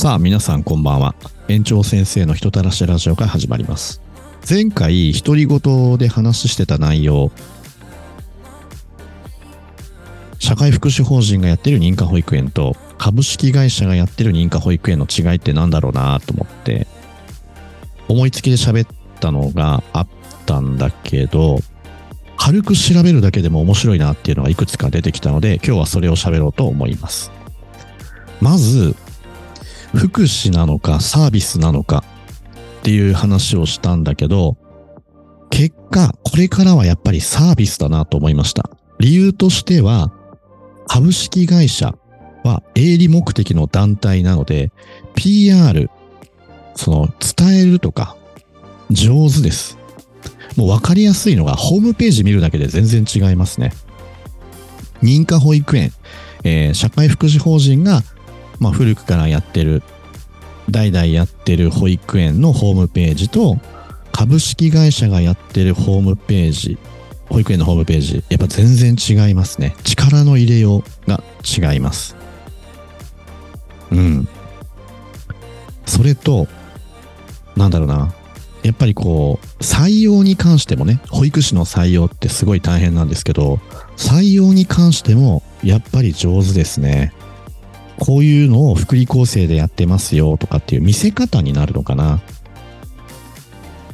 さあ、皆さんこんばんは。園長先生の人たらしラジオが始まります。前回、独り言で話してた内容、社会福祉法人がやってる認可保育園と株式会社がやってる認可保育園の違いって何だろうなと思って、思いつきで喋ったのがあったんだけど、軽く調べるだけでも面白いなっていうのがいくつか出てきたので、今日はそれを喋ろうと思います。まず、福祉なのかサービスなのかっていう話をしたんだけど、結果、これからはやっぱりサービスだなと思いました。理由としては、株式会社は営利目的の団体なので、PR、その伝えるとか、上手です。もう分かりやすいのが、ホームページ見るだけで全然違いますね。認可保育園、えー社会福祉法人が、まあ、古くからやってる、代々やってる保育園のホームページと、株式会社がやってるホームページ、保育園のホームページ、やっぱ全然違いますね。力の入れようが違います。うん。それと、なんだろうな。やっぱりこう、採用に関してもね、保育士の採用ってすごい大変なんですけど、採用に関しても、やっぱり上手ですね。こういうのを福利厚生でやってますよとかっていう見せ方になるのかな？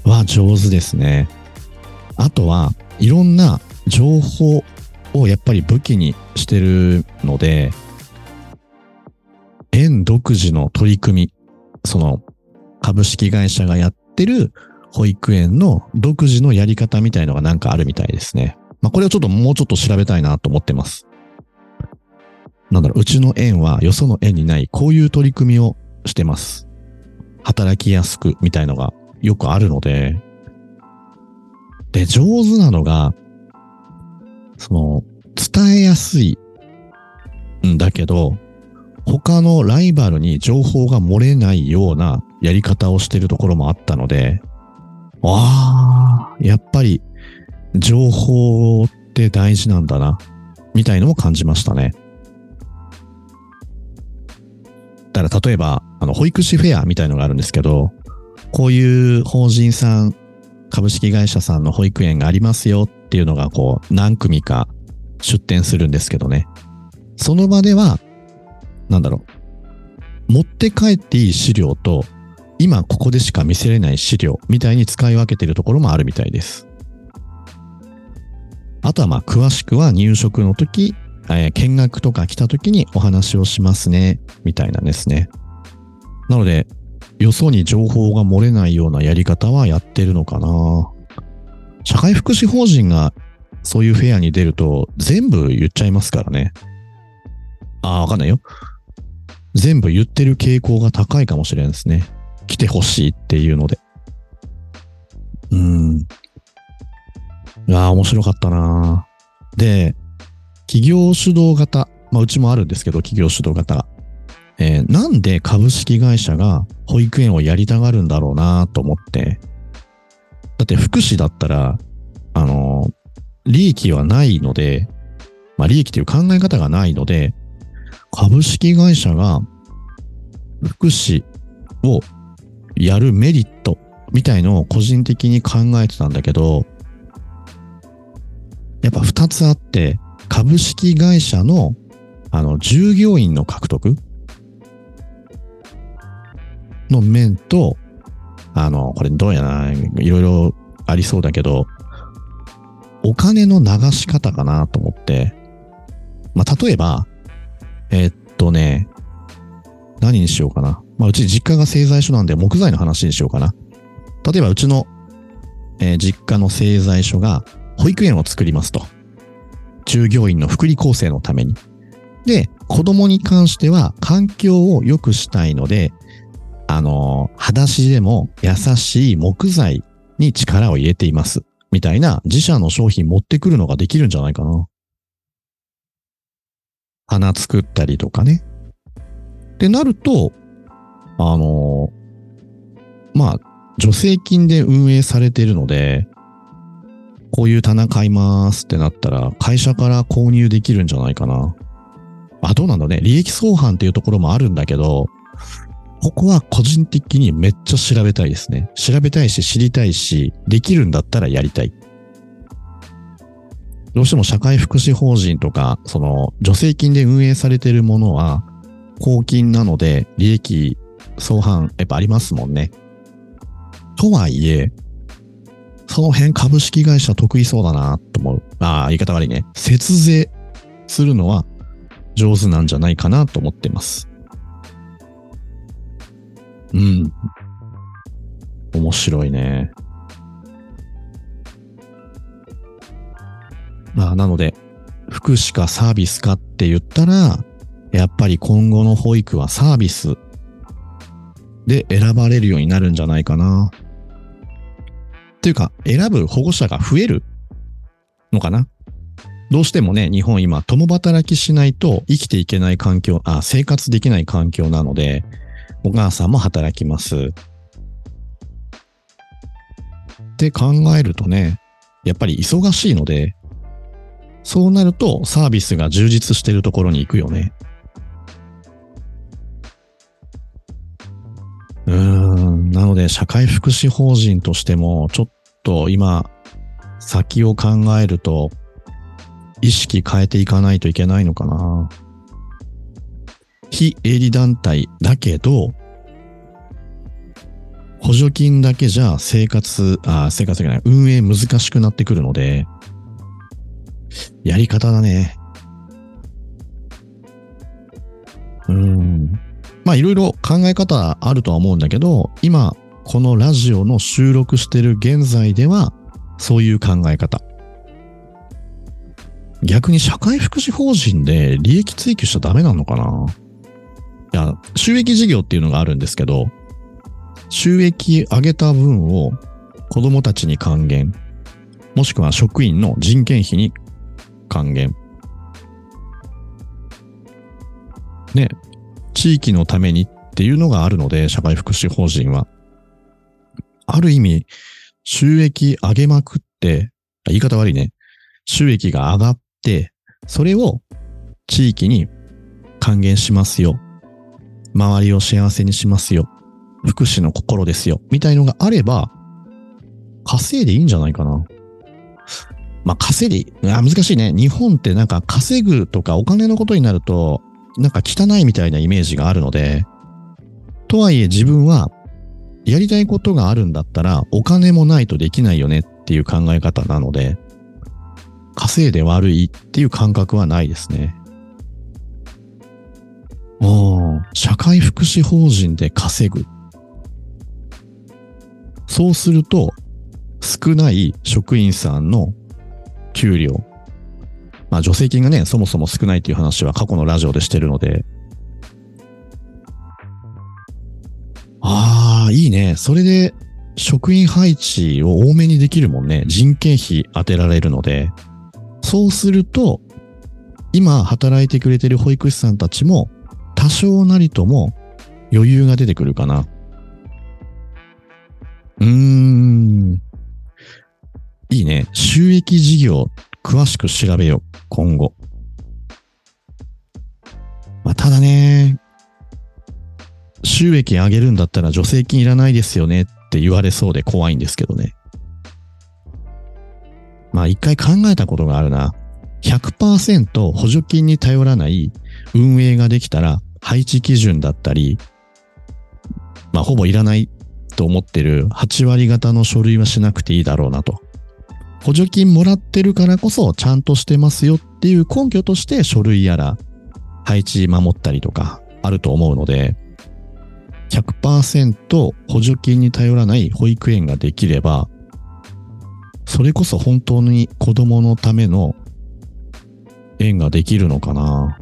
は上手ですね。あとは、いろんな情報をやっぱり武器にしてるので、園独自の取り組み、その株式会社がやってる保育園の独自のやり方みたいのがなんかあるみたいですね。まあこれをちょっともうちょっと調べたいなと思ってます。なんだろう、うちの園はよその園にないこういう取り組みをしてます。働きやすくみたいのがよくあるので、で、上手なのが、その、伝えやすいんだけど、他のライバルに情報が漏れないようなやり方をしてるところもあったので、ああ、やっぱり情報って大事なんだな、みたいのも感じましたね。だから例えば、あの、保育士フェアみたいのがあるんですけど、こういう法人さん、株式会社さんの保育園がありますよっていうのが、こう、何組か出展するんですけどね。その場では、なんだろう。持って帰っていい資料と、今ここでしか見せれない資料みたいに使い分けてるところもあるみたいです。あとはまあ詳しくは入職の時、えー見学とか来た時にお話をしますね、みたいなんですね。なので、よそに情報が漏れないようなやり方はやってるのかな。社会福祉法人がそういうフェアに出ると全部言っちゃいますからね。ああ、わかんないよ。全部言ってる傾向が高いかもしれないですね。来てほしいっていうので。うーん。いやー、面白かったなで、企業主導型、まあ、うちもあるんですけど、企業主導型。えーなんで株式会社が保育園をやりたがるんだろうなと思って。だって福祉だったら、あのー利益はないので、まあ利益という考え方がないので、株式会社が福祉をやるメリットみたいのを個人的に考えてたんだけど、やっぱ二つあって、株式会社のあの従業員の獲得の面と、あの、これどうやな、いろいろありそうだけど、お金の流し方かなと思って、まあ、例えば、えっとね、何にしようかな。まあ、うち実家が製材所なんで木材の話にしようかな。例えばうちの、えー実家の製材所が保育園を作りますと。従業員の福利厚生のために。で、子供に関しては環境を良くしたいので、あの、裸足でも優しい木材に力を入れています。みたいな自社の商品持ってくるのができるんじゃないかな。花作ったりとかね。ってなると、あのまあ、助成金で運営されているので、こういう棚買いますってなったら、会社から購入できるんじゃないかな。あ、どうなんだね。利益相反っていうところもあるんだけど、ここは個人的にめっちゃ調べたいですね。調べたいし知りたいし、できるんだったらやりたい。どうしても社会福祉法人とか、その助成金で運営されているものは、公金なので利益相反やっぱありますもんね。とはいえ、その辺株式会社得意そうだなと思う。ああ、言い方悪いね。節税するのは上手なんじゃないかなと思ってます。うん。面白いね。まあ、なので、福祉かサービスかって言ったら、やっぱり今後の保育はサービスで選ばれるようになるんじゃないかな。というか、選ぶ保護者が増えるのかな？どうしてもね、日本今、共働きしないと生きていけない環境、あ、生活できない環境なので、お母さんも働きます。って考えるとね、やっぱり忙しいので、そうなるとサービスが充実してるところに行くよね。ので社会福祉法人としても、ちょっと今、先を考えると、意識変えていかないといけないのかな。非営利団体だけど、補助金だけじゃ生活、あ、生活じゃない、運営難しくなってくるので、やり方だね。うん。まあいろいろ考え方あるとは思うんだけど、今、このラジオの収録してる現在では、そういう考え方。逆に社会福祉法人で利益追求しちゃダメなのかな？いや、収益事業っていうのがあるんですけど、収益上げた分を子供たちに還元、もしくは職員の人件費に還元。ね、地域のためにっていうのがあるので、社会福祉法人は。ある意味、収益上げまくって、言い方悪いね。収益が上がって、それを地域に還元しますよ。周りを幸せにしますよ。福祉の心ですよ。みたいのがあれば、稼いでいいんじゃないかな。まあ、稼いで、あ難しいね。日本ってなんか稼ぐとかお金のことになると、なんか汚いみたいなイメージがあるので、とはいえ自分はやりたいことがあるんだったらお金もないとできないよねっていう考え方なので、稼いで悪いっていう感覚はないですね。ああ、社会福祉法人で稼ぐ。そうすると、少ない職員さんの給料まあ、助成金がね、そもそも少ないという話は過去のラジオでしてるので。いいね。それで職員配置を多めにできるもんね。人件費当てられるので。そうすると、今働いてくれてる保育士さんたちも多少なりとも余裕が出てくるかな。うーん。いいね。収益事業詳しく調べよう、今後。まあ、ただね、収益上げるんだったら助成金いらないですよねって言われそうで怖いんですけどね。まあ一回考えたことがあるな。100%補助金に頼らない運営ができたら配置基準だったり、まあほぼいらないと思ってる8割型の書類はしなくていいだろうなと。補助金もらってるからこそちゃんとしてますよっていう根拠として書類やら配置守ったりとかあると思うので、100%補助金に頼らない保育園ができれば、それこそ本当に子供のための園ができるのかな。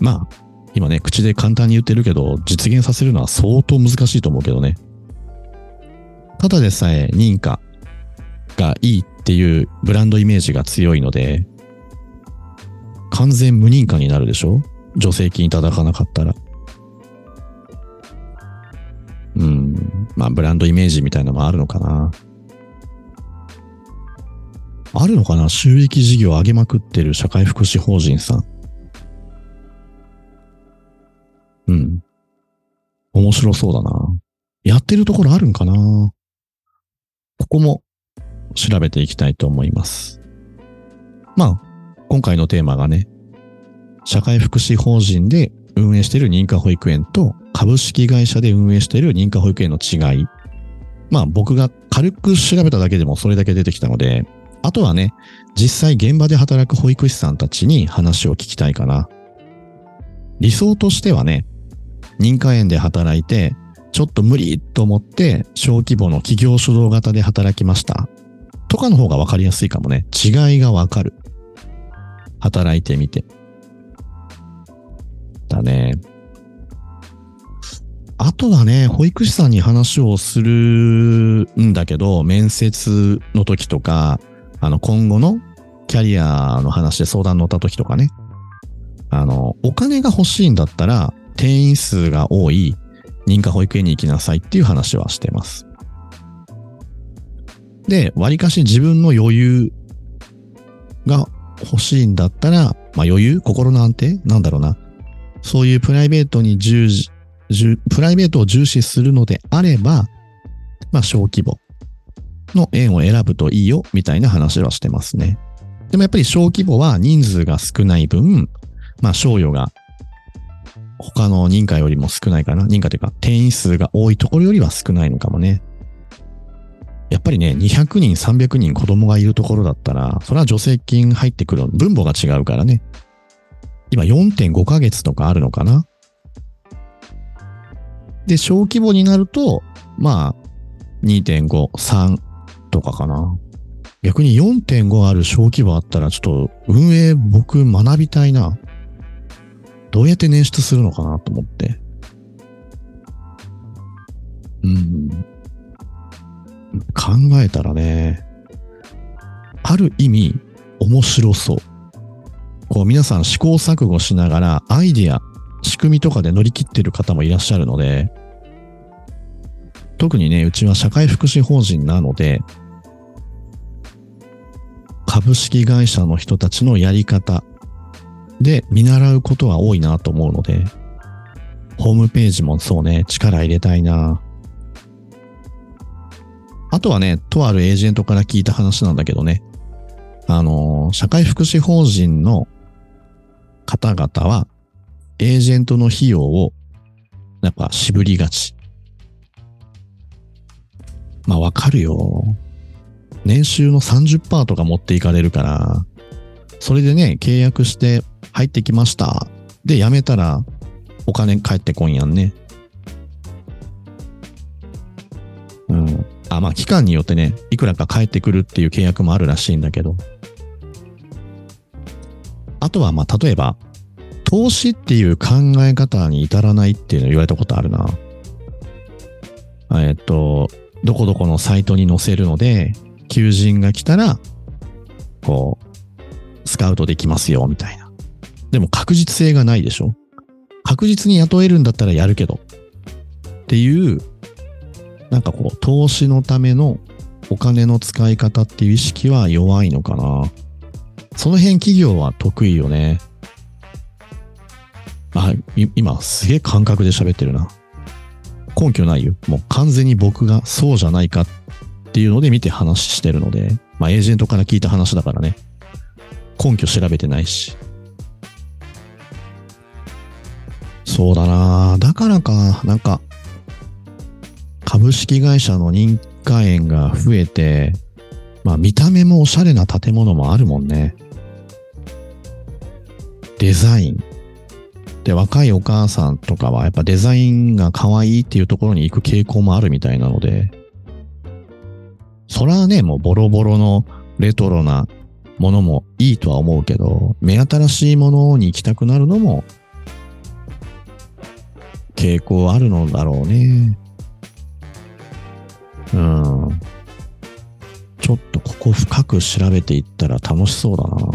まあ、今ね、口で簡単に言ってるけど、実現させるのは相当難しいと思うけどね。ただでさえ認可がいいっていうブランドイメージが強いので、完全無認可になるでしょ？助成金いただかなかったら。うん。まあ、ブランドイメージみたいなのもあるのかな。あるのかな？収益事業上げまくってる社会福祉法人さん。面白そうだな。やってるところあるんかな？ここも調べていきたいと思います。まあ、今回のテーマがね、社会福祉法人で運営している認可保育園と株式会社で運営している認可保育園の違い。まあ僕が軽く調べただけでもそれだけ出てきたので、あとはね、実際現場で働く保育士さんたちに話を聞きたいかな。理想としてはね、認可園で働いて、ちょっと無理と思って小規模の企業主導型で働きました。とかの方が分かりやすいかもね。違いが分かる。働いてみて。だね。あとはね、保育士さんに話をするんだけど、面接の時とか、あの、今後のキャリアの話で相談乗った時とかね。あの、お金が欲しいんだったら、定員数が多い認可保育園に行きなさいっていう話はしてます。で、割かし自分の余裕が欲しいんだったら、まあ余裕？心の安定？なんだろうな。そういうプライベートに重視、プライベートを重視するのであれば、まあ小規模の園を選ぶといいよ、みたいな話はしてますね。でもやっぱり小規模は人数が少ない分、まあ賞与が他の認可よりも少ないかな。認可というか、定員数が多いところよりは少ないのかもね。やっぱりね、200人、300人子供がいるところだったら、それは助成金入ってくる分母が違うからね。今4.5ヶ月とかあるのかな？で、小規模になると、まあ、2.5、3とかかな。逆に4.5ある小規模あったら、ちょっと運営僕学びたいな。どうやって捻出するのかなと思って。うん。考えたらね、ある意味面白そう。こう皆さん試行錯誤しながらアイディア、仕組みとかで乗り切ってる方もいらっしゃるので、特にね、うちは社会福祉法人なので、株式会社の人たちのやり方で見習うことは多いなと思うので、ホームページもそうね、力入れたいな。あとはね、とあるエージェントから聞いた話なんだけどね、あの、社会福祉法人の方々は、エージェントの費用を、やっぱ渋りがち。まあわかるよ。年収の30%とか持っていかれるから、それでね、契約して入ってきました。で、辞めたらお金返ってこんやんね。うん。あ、まあ期間によってね、いくらか返ってくるっていう契約もあるらしいんだけど。あとはまあ例えば、投資っていう考え方に至らないっていうの言われたことあるな。えっと、どこどこのサイトに載せるので、求人が来たら、こう、スカウトできますよ、みたいな。でも確実性がないでしょ？確実に雇えるんだったらやるけど。っていう、なんかこう、投資のためのお金の使い方っていう意識は弱いのかな。その辺企業は得意よね。あ、今すげえ感覚で喋ってるな。根拠ないよ。もう完全に僕がそうじゃないかっていうので見て話してるので、まあエージェントから聞いた話だからね。根拠調べてないし。そうだなだからか、なんか、株式会社の認可園が増えて、まあ見た目もおしゃれな建物もあるもんね。デザイン。で、若いお母さんとかはやっぱデザインが可愛いっていうところに行く傾向もあるみたいなので、そらね、もうボロボロのレトロなものもいいとは思うけど、目新しいものに行きたくなるのも、傾向あるのだろうね。うん。ちょっとここ深く調べていったら楽しそうだな。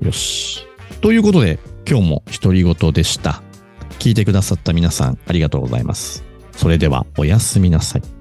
よし。ということで、今日も独り言でした。聞いてくださった皆さんありがとうございます。それではおやすみなさい。